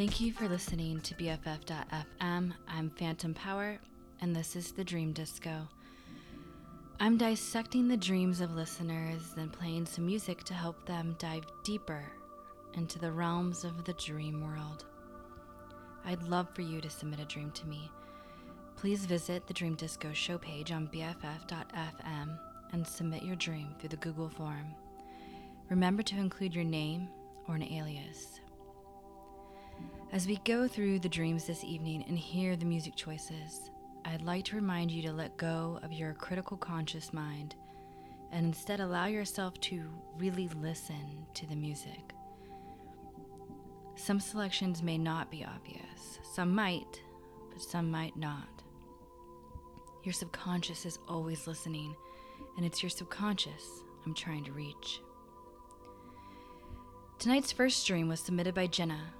Thank you for listening to BFF.FM. I'm Phantom Power, and this is the Dream Disco. I'm dissecting the dreams of listeners and playing some music to help them dive deeper into the realms of the dream world. I'd love for you to submit a dream to me. Please visit the Dream Disco show page on BFF.fm and submit your dream through the Google form. Remember to include your name or an alias. As we go through the dreams this evening and hear the music choices, I'd like to remind you to let go of your critical conscious mind and instead allow yourself to really listen to the music. Some selections may not be obvious, some might, but some might not. Your subconscious is always listening, and it's your subconscious I'm trying to reach. Tonight's first dream was submitted by Jenna,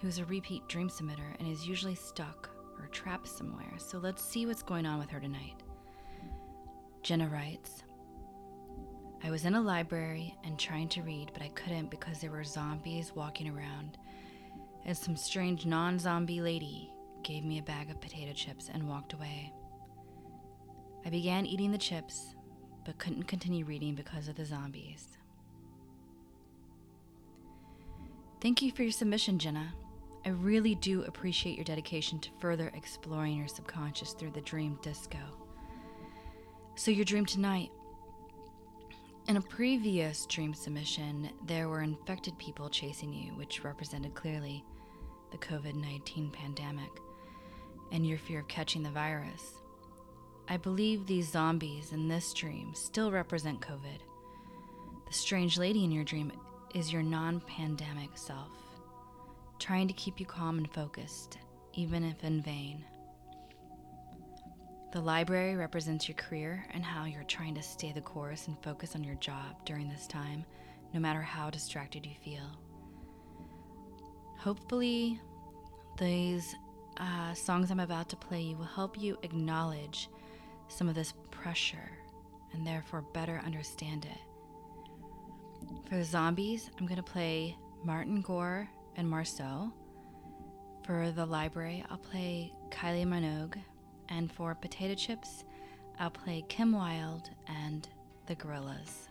who's a repeat dream submitter and is usually stuck or trapped somewhere, so let's see what's going on with her tonight. Jenna writes I was in a library and trying to read, but I couldn't because there were zombies walking around, and some strange non zombie lady gave me a bag of potato chips and walked away. I began eating the chips, but couldn't continue reading because of the zombies. Thank you for your submission, Jenna. I really do appreciate your dedication to further exploring your subconscious through the dream disco. So, your dream tonight. In a previous dream submission, there were infected people chasing you, which represented clearly the COVID 19 pandemic and your fear of catching the virus. I believe these zombies in this dream still represent COVID. The strange lady in your dream is your non pandemic self, trying to keep you calm and focused, even if in vain. The library represents your career and how you're trying to stay the course and focus on your job during this time, no matter how distracted you feel. Hopefully, these uh, songs I'm about to play you will help you acknowledge some of this pressure and therefore better understand it. For the zombies, I'm going to play Martin Gore and Mrsheaux. For the library, I'll play Kylie Minogue. And for potato chips, I'll play Kim Wilde and the Gorillaz.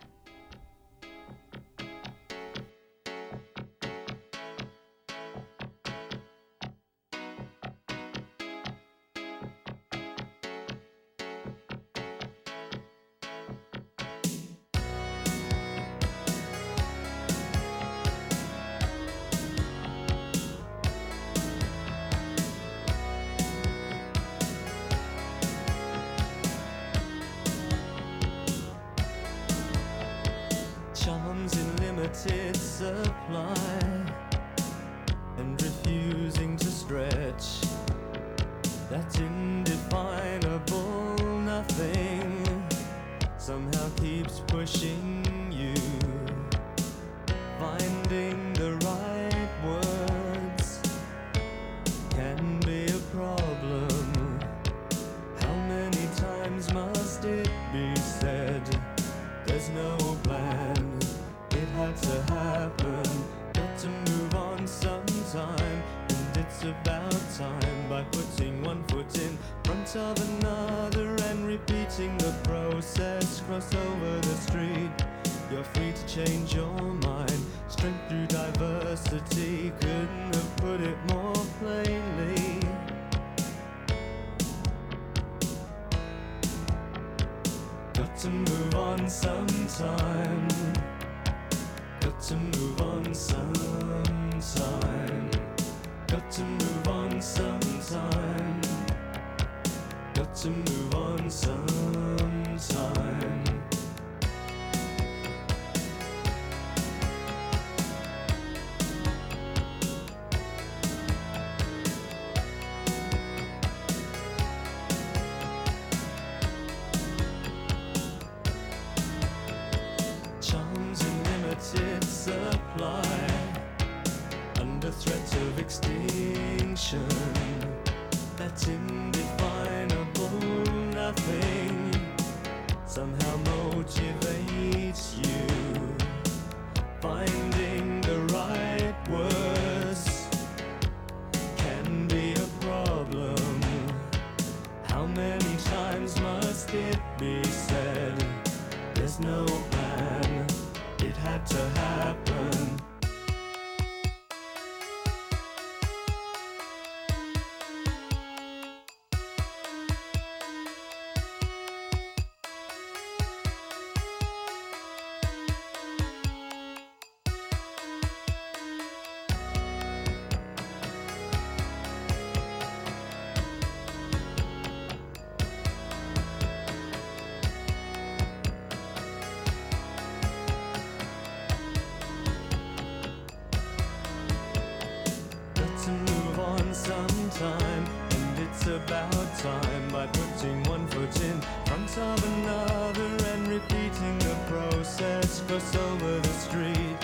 about time by putting one foot in front of another and repeating the process. Cross over the street,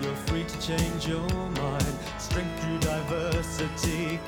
you're free to change your mind. Strength through diversity,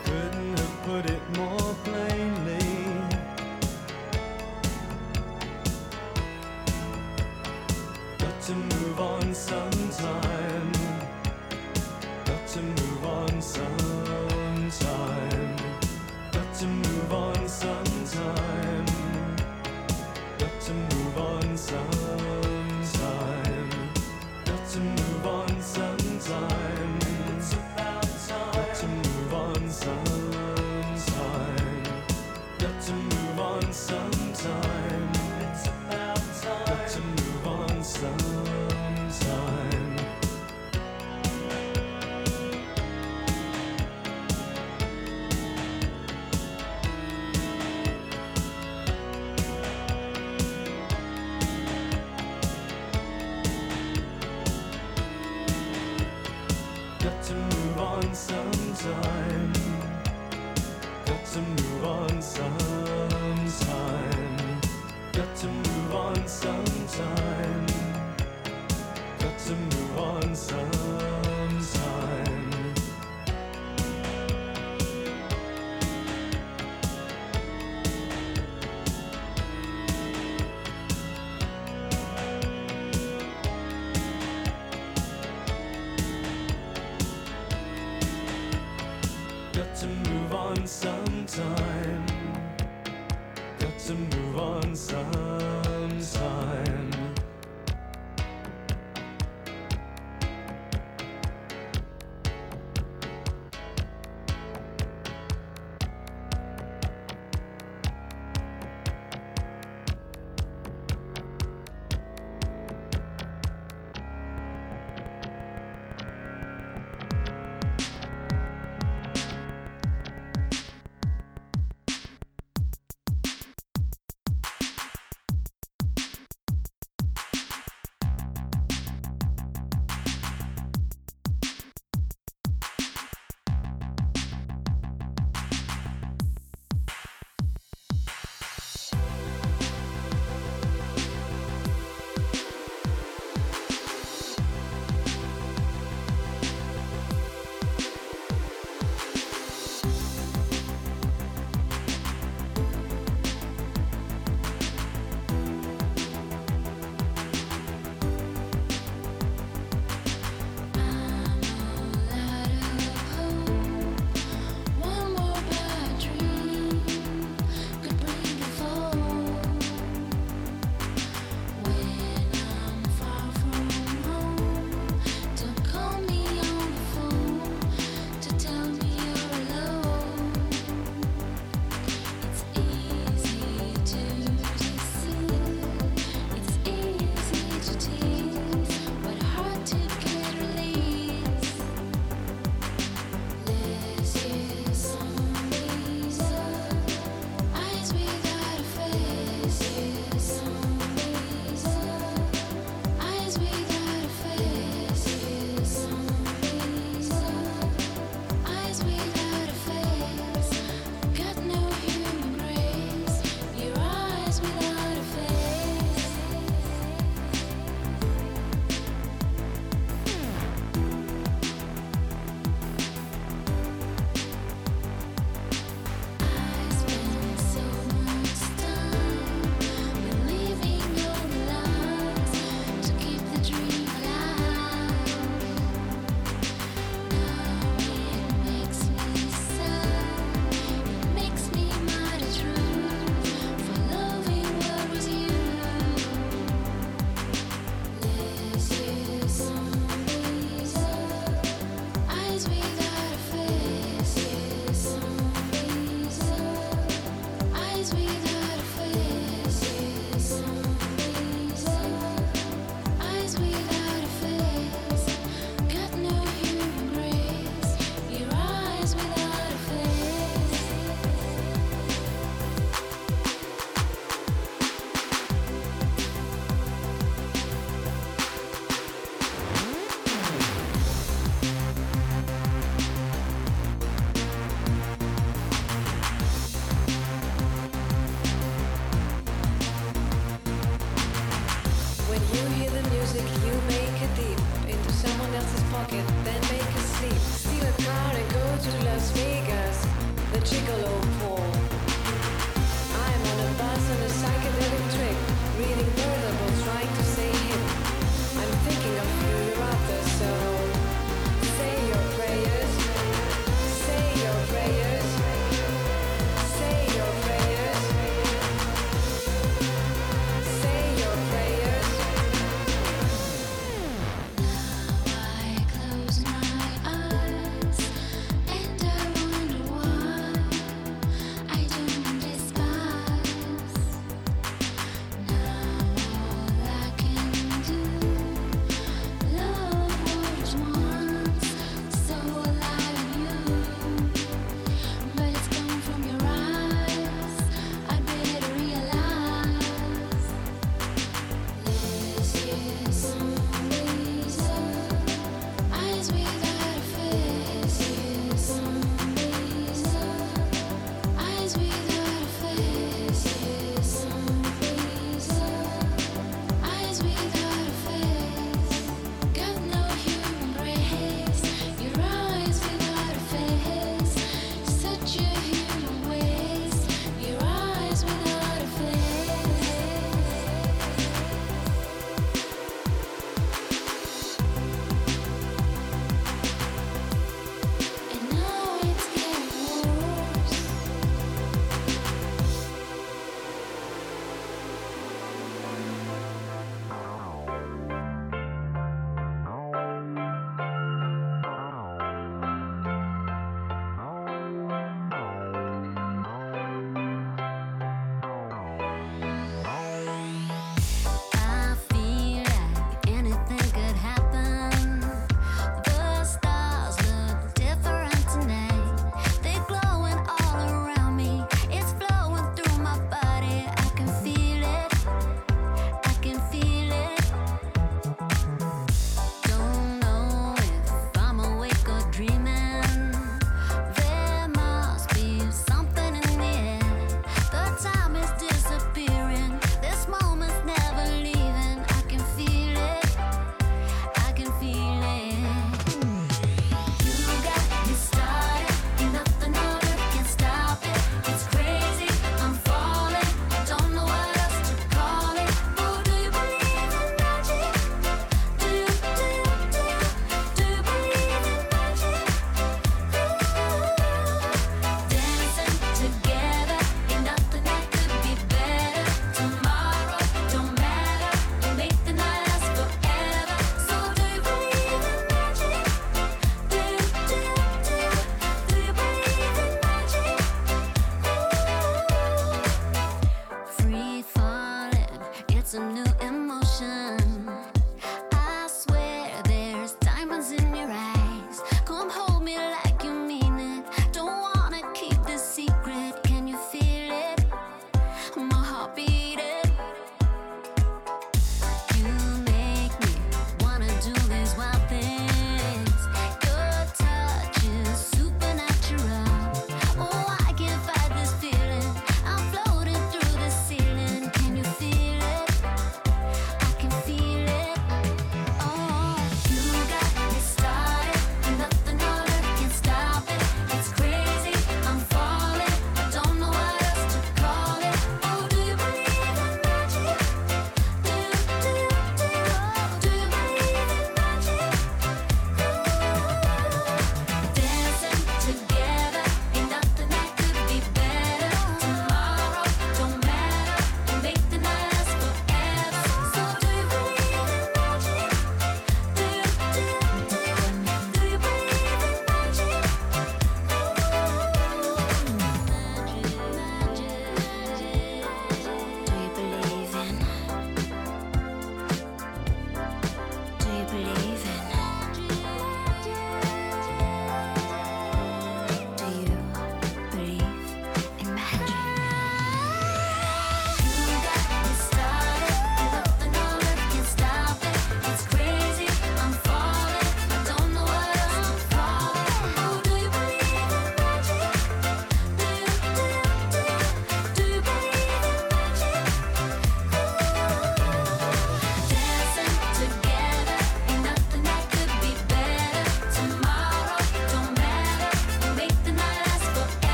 The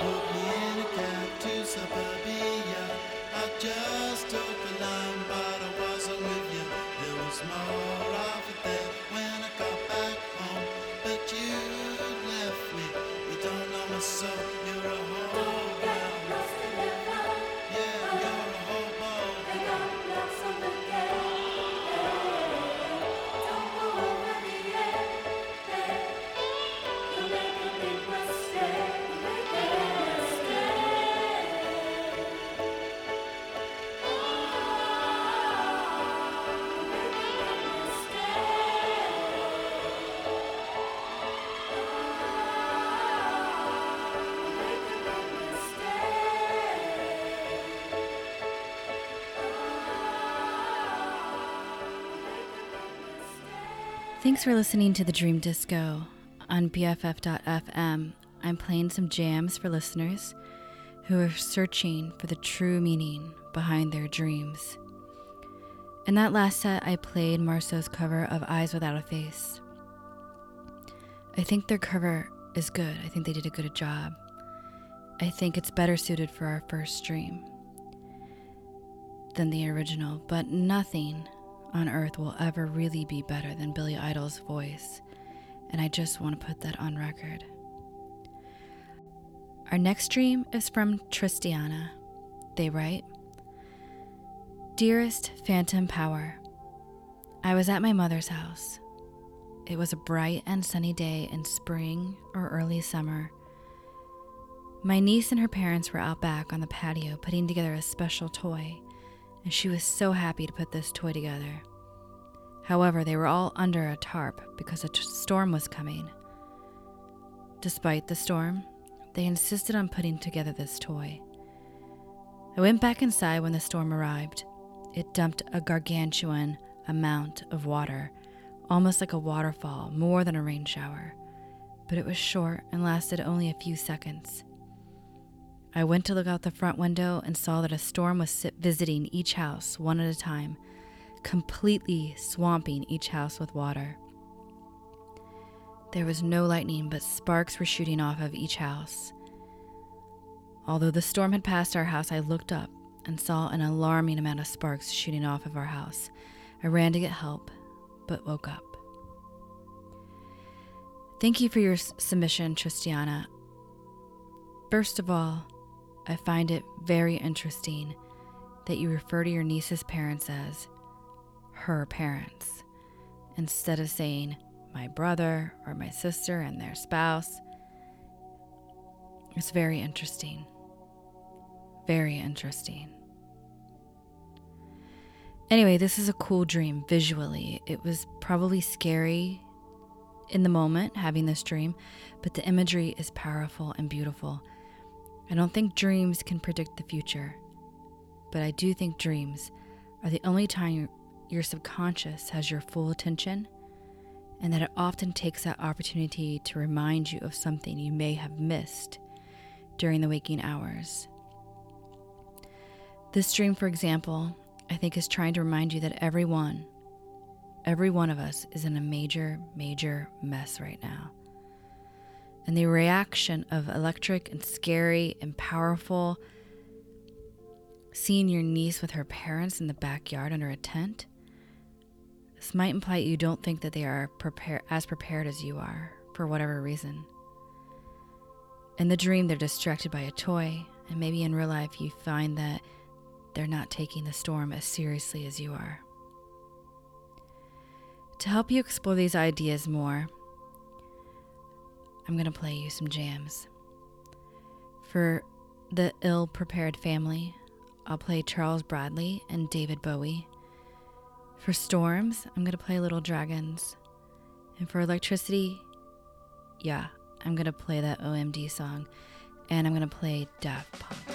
Put me Thanks for listening to the Dream Disco on BFF.fm. I'm playing some jams for listeners who are searching for the true meaning behind their dreams. In that last set, I played Mrsheaux's cover of Eyes Without a Face. I think their cover is good. I think they did a good job. I think it's better suited for our first dream than the original, but nothing on earth will ever really be better than Billy Idol's voice, and I just want to put that on record. Our next dream is from Tristiana. They write Dearest Phantom Power, I was at my mother's house. It was a bright and sunny day in spring or early summer. My niece and her parents were out back on the patio putting together a special toy, and she was so happy to put this toy together. However, they were all under a tarp because a t- storm was coming. Despite the storm, they insisted on putting together this toy. I went back inside when the storm arrived. It dumped a gargantuan amount of water, almost like a waterfall, more than a rain shower. But it was short and lasted only a few seconds. I went to look out the front window and saw that a storm was visiting each house one at a time, completely swamping each house with water. There was no lightning, but sparks were shooting off of each house. Although the storm had passed our house, I looked up and saw an alarming amount of sparks shooting off of our house. I ran to get help, but woke up. Thank you for your submission, Tristiana. First of all, I find it very interesting that you refer to your niece's parents as her parents instead of saying my brother or my sister and their spouse. It's very interesting. Very interesting. Anyway, this is a cool dream visually. It was probably scary in the moment having this dream, but the imagery is powerful and beautiful. I don't think dreams can predict the future, but I do think dreams are the only time your subconscious has your full attention, and that it often takes that opportunity to remind you of something you may have missed during the waking hours. This dream, for example, I think is trying to remind you that everyone, every one of us is in a major, major mess right now. And the reaction of electric and scary and powerful seeing your niece with her parents in the backyard under a tent, this might imply you don't think that they are as prepared as you are for whatever reason. In the dream, they're distracted by a toy, and maybe in real life, you find that they're not taking the storm as seriously as you are. To help you explore these ideas more, I'm going to play you some jams. For the ill prepared family, I'll play Charles Bradley and David Bowie. For storms, I'm going to play Little Dragons. And for electricity, yeah, I'm going to play that OMD song and I'm going to play Daft Punk.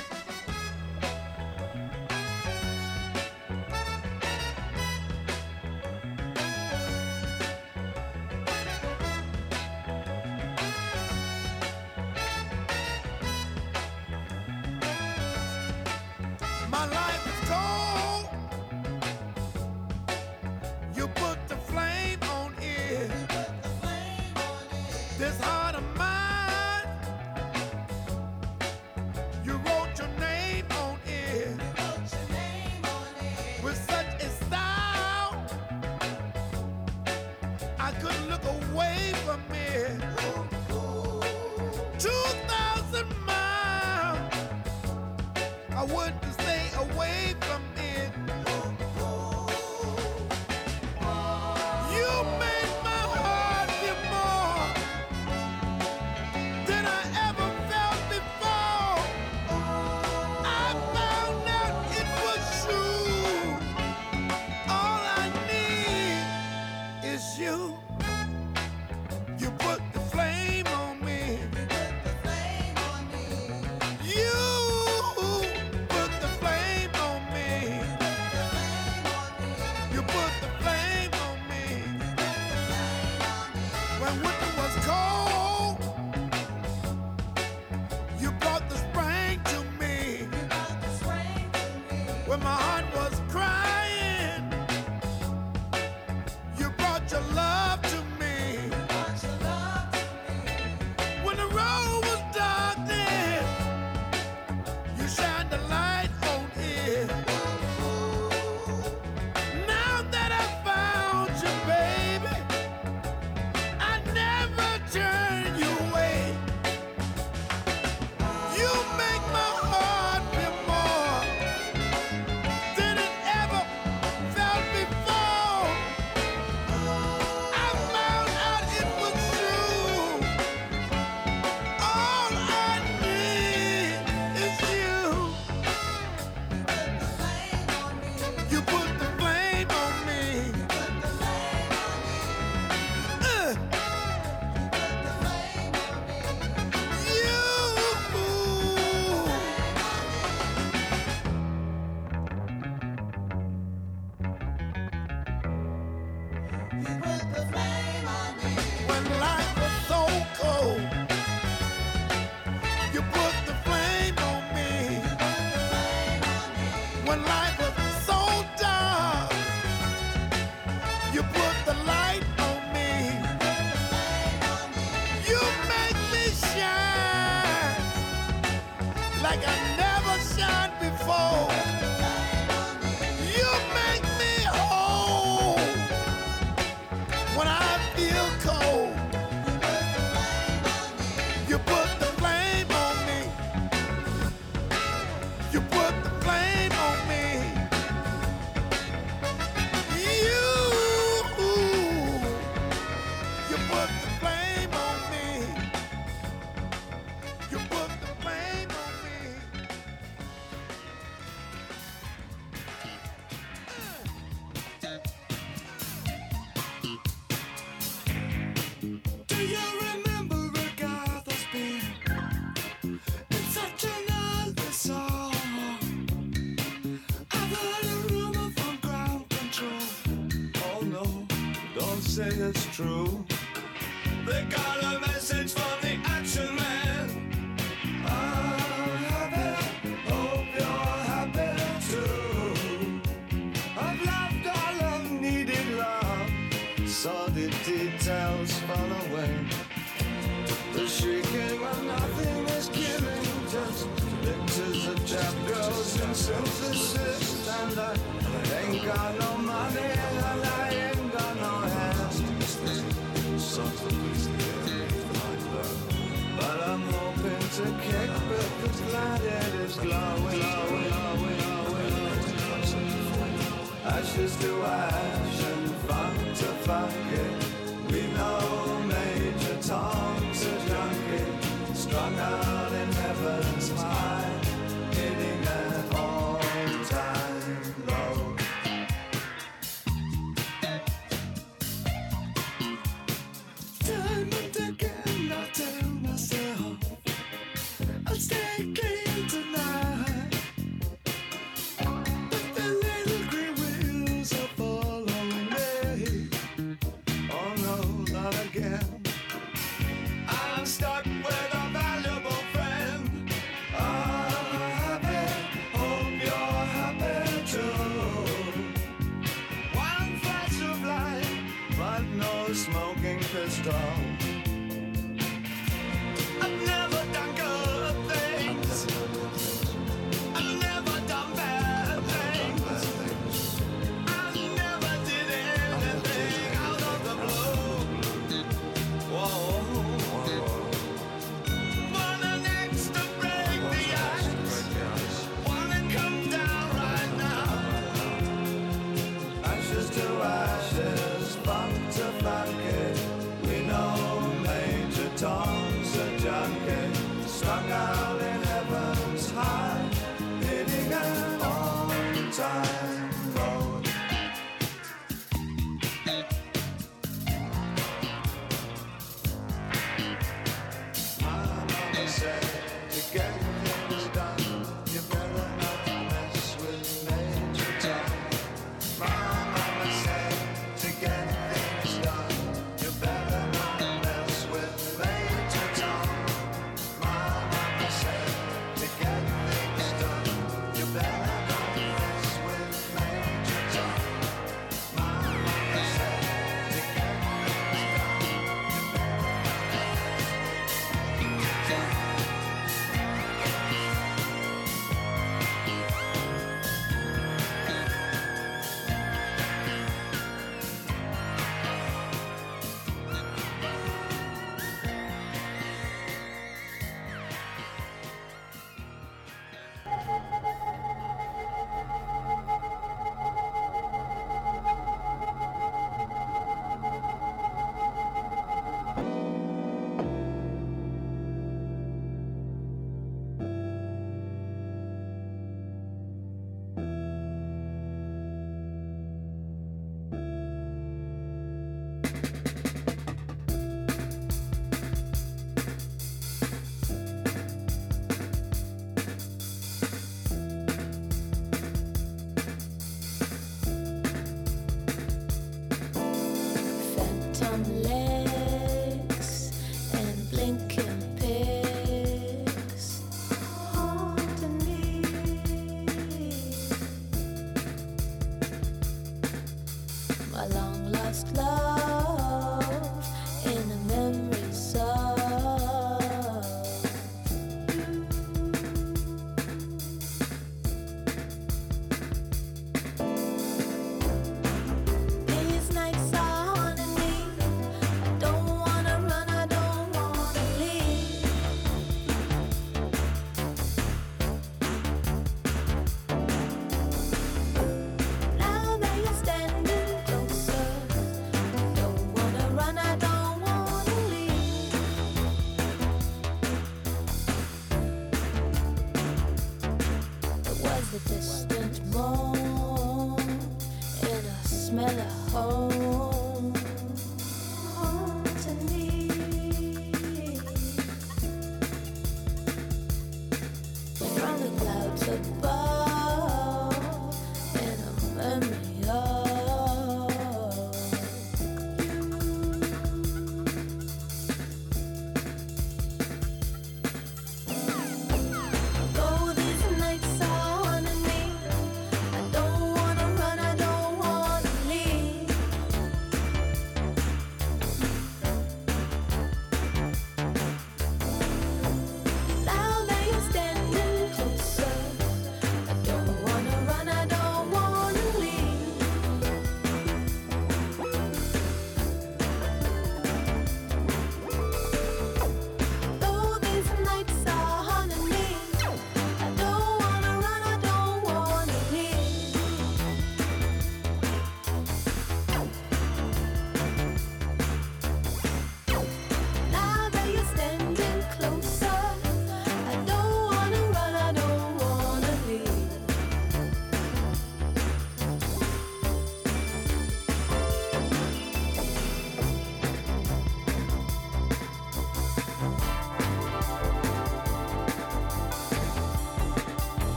you. like I never shined before.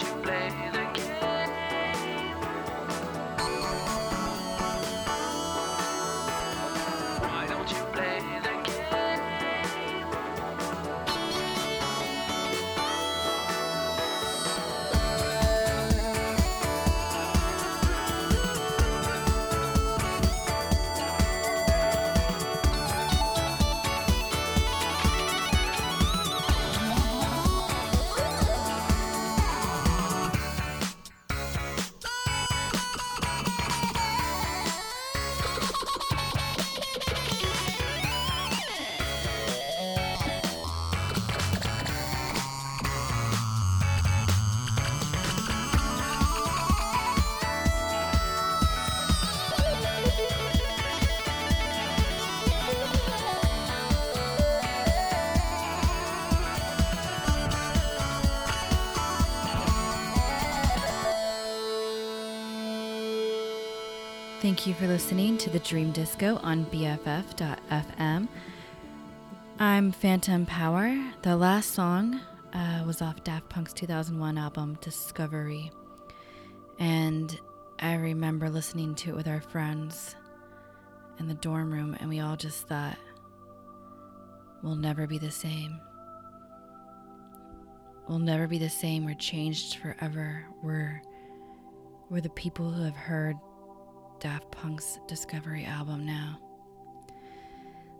You play the game? Thank you for listening to the Dream Disco on BFF.fm. I'm Phantom Power. The last song uh, was off Daft Punk's 2001 album Discovery. And I remember listening to it with our friends in the dorm room, and we all just thought, we'll never be the same. We'll never be the same. We're changed forever. We're, we're the people who have heard Daft Punk's Discovery album now.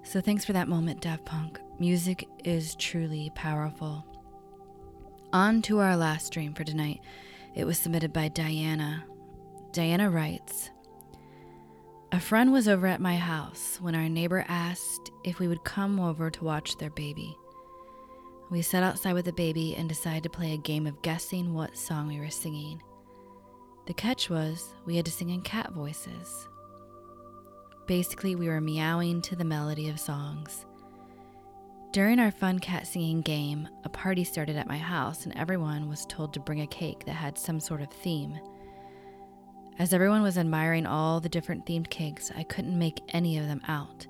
So thanks for that moment, Daft Punk. Music is truly powerful. On to our last dream for tonight. It was submitted by Diana. Diana writes A friend was over at my house when our neighbor asked if we would come over to watch their baby. We sat outside with the baby and decided to play a game of guessing what song we were singing. The catch was we had to sing in cat voices. Basically, we were meowing to the melody of songs. During our fun cat singing game, a party started at my house and everyone was told to bring a cake that had some sort of theme. As everyone was admiring all the different themed cakes, I couldn't make any of them out.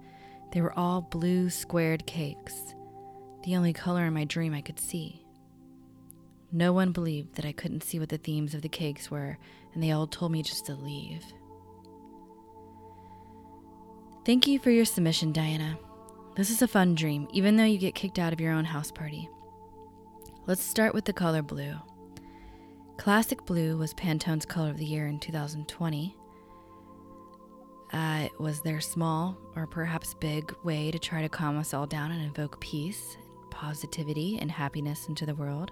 They were all blue squared cakes, the only color in my dream I could see. No one believed that I couldn't see what the themes of the cakes were, and they all told me just to leave. Thank you for your submission, Diana. This is a fun dream, even though you get kicked out of your own house party. Let's start with the color blue. Classic blue was Pantone's color of the year in 2020. Uh, it was their small, or perhaps big, way to try to calm us all down and invoke peace, positivity, and happiness into the world.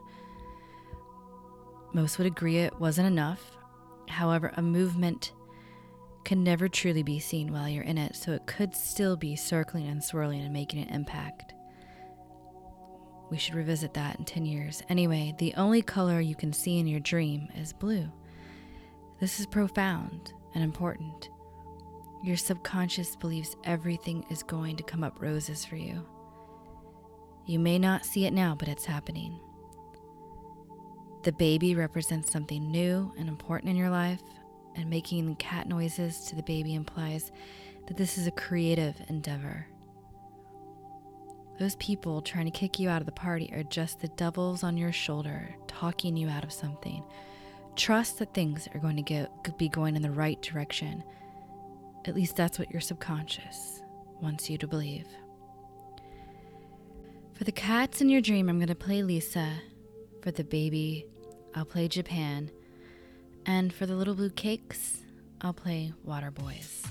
Most would agree it wasn't enough. However, a movement can never truly be seen while you're in it, so it could still be circling and swirling and making an impact. We should revisit that in 10 years. Anyway, the only color you can see in your dream is blue. This is profound and important. Your subconscious believes everything is going to come up roses for you. You may not see it now, but it's happening. The baby represents something new and important in your life, and making cat noises to the baby implies that this is a creative endeavor. Those people trying to kick you out of the party are just the devils on your shoulder talking you out of something. Trust that things are going to get, be going in the right direction. At least that's what your subconscious wants you to believe. For the cats in your dream, I'm going to play Lisa. For the baby, I'll play Japan. And for the little blue cakes, I'll play Waterboys.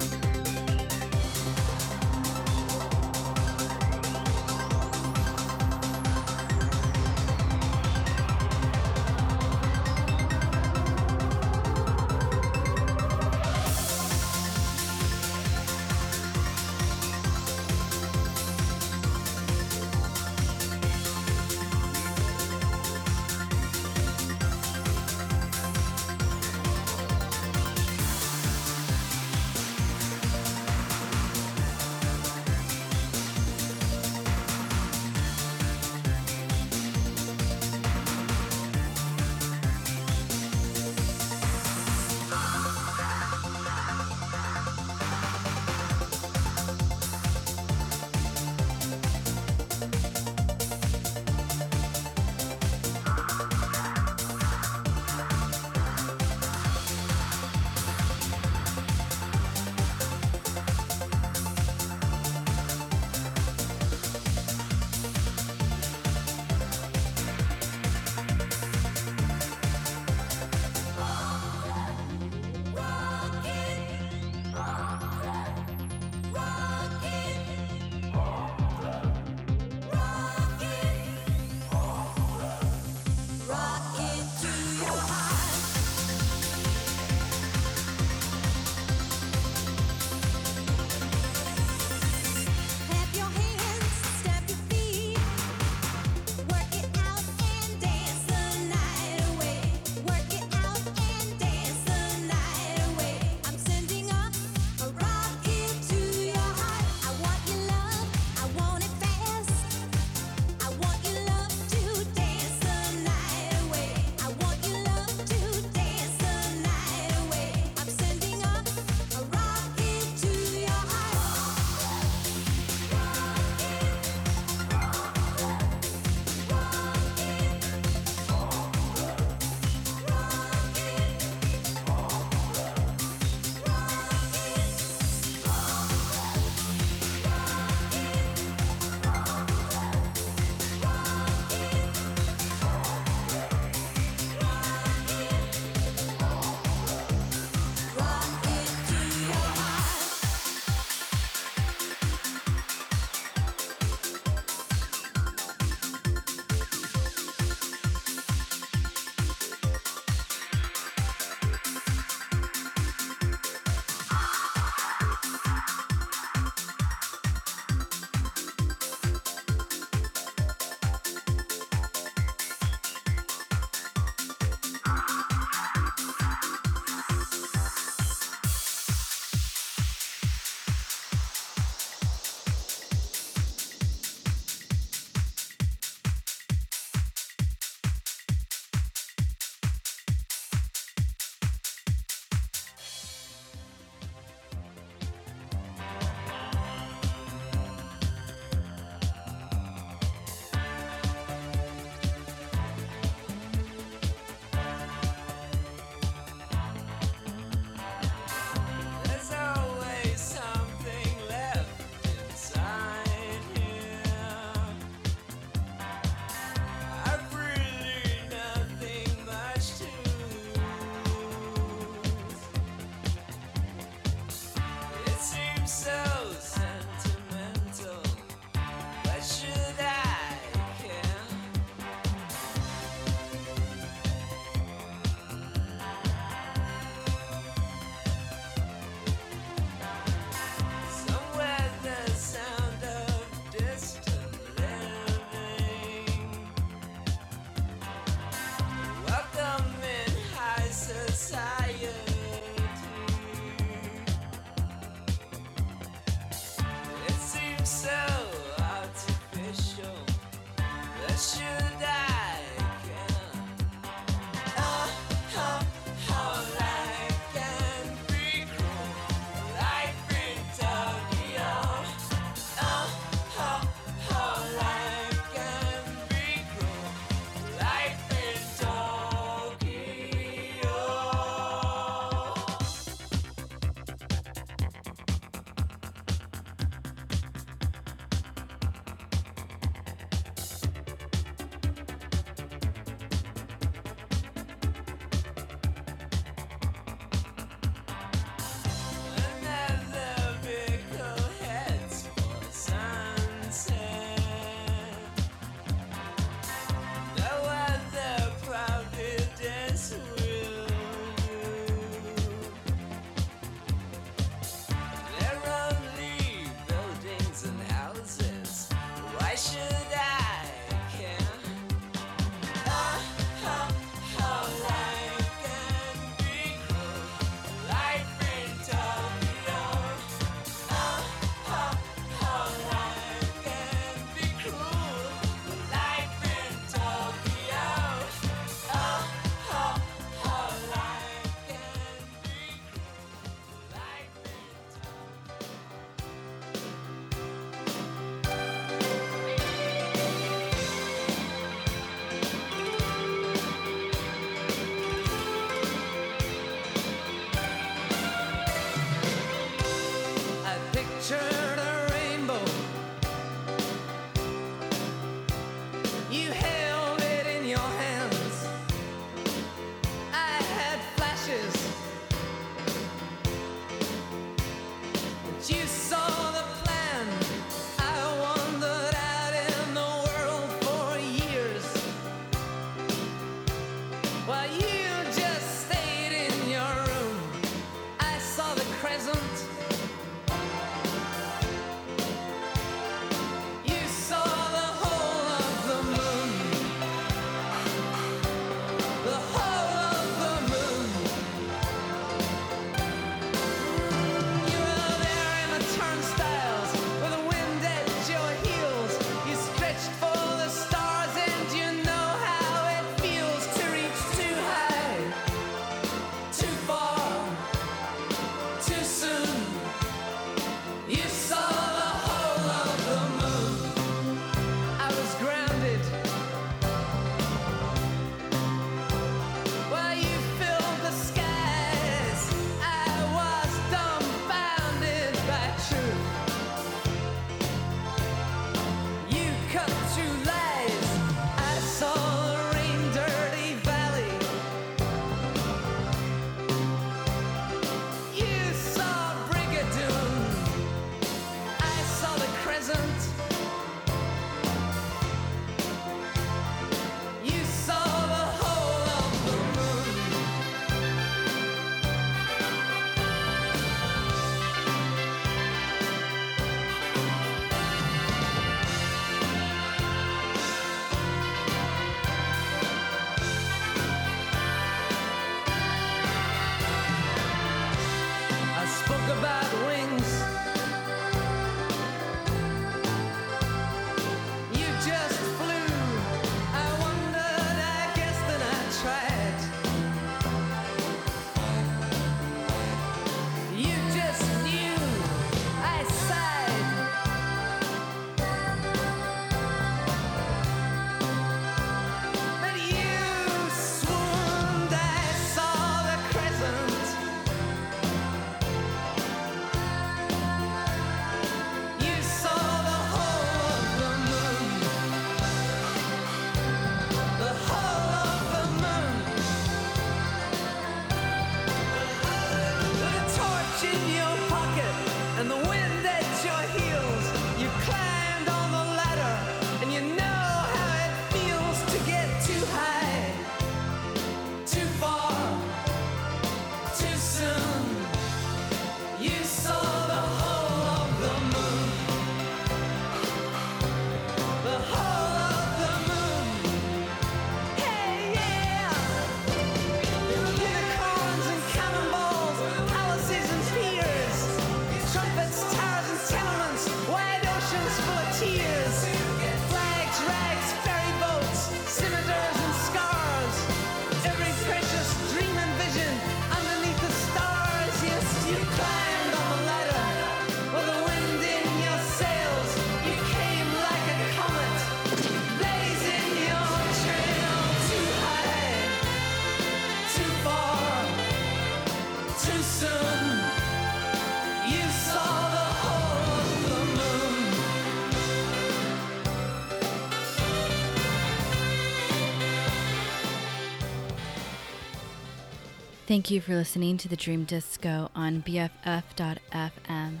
Thank you for listening to the Dream Disco on BFF.fm.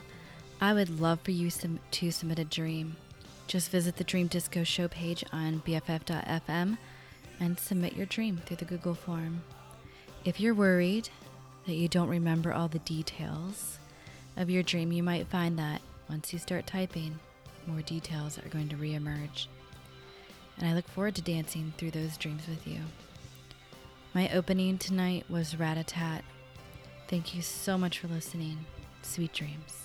I would love for you to submit a dream. Just visit the Dream Disco show page on BFF.fm and submit your dream through the Google form. If you're worried that you don't remember all the details of your dream, you might find that once you start typing, more details are going to reemerge. And I look forward to dancing through those dreams with you. My opening tonight was Ratatat. Thank you so much for listening. Sweet dreams.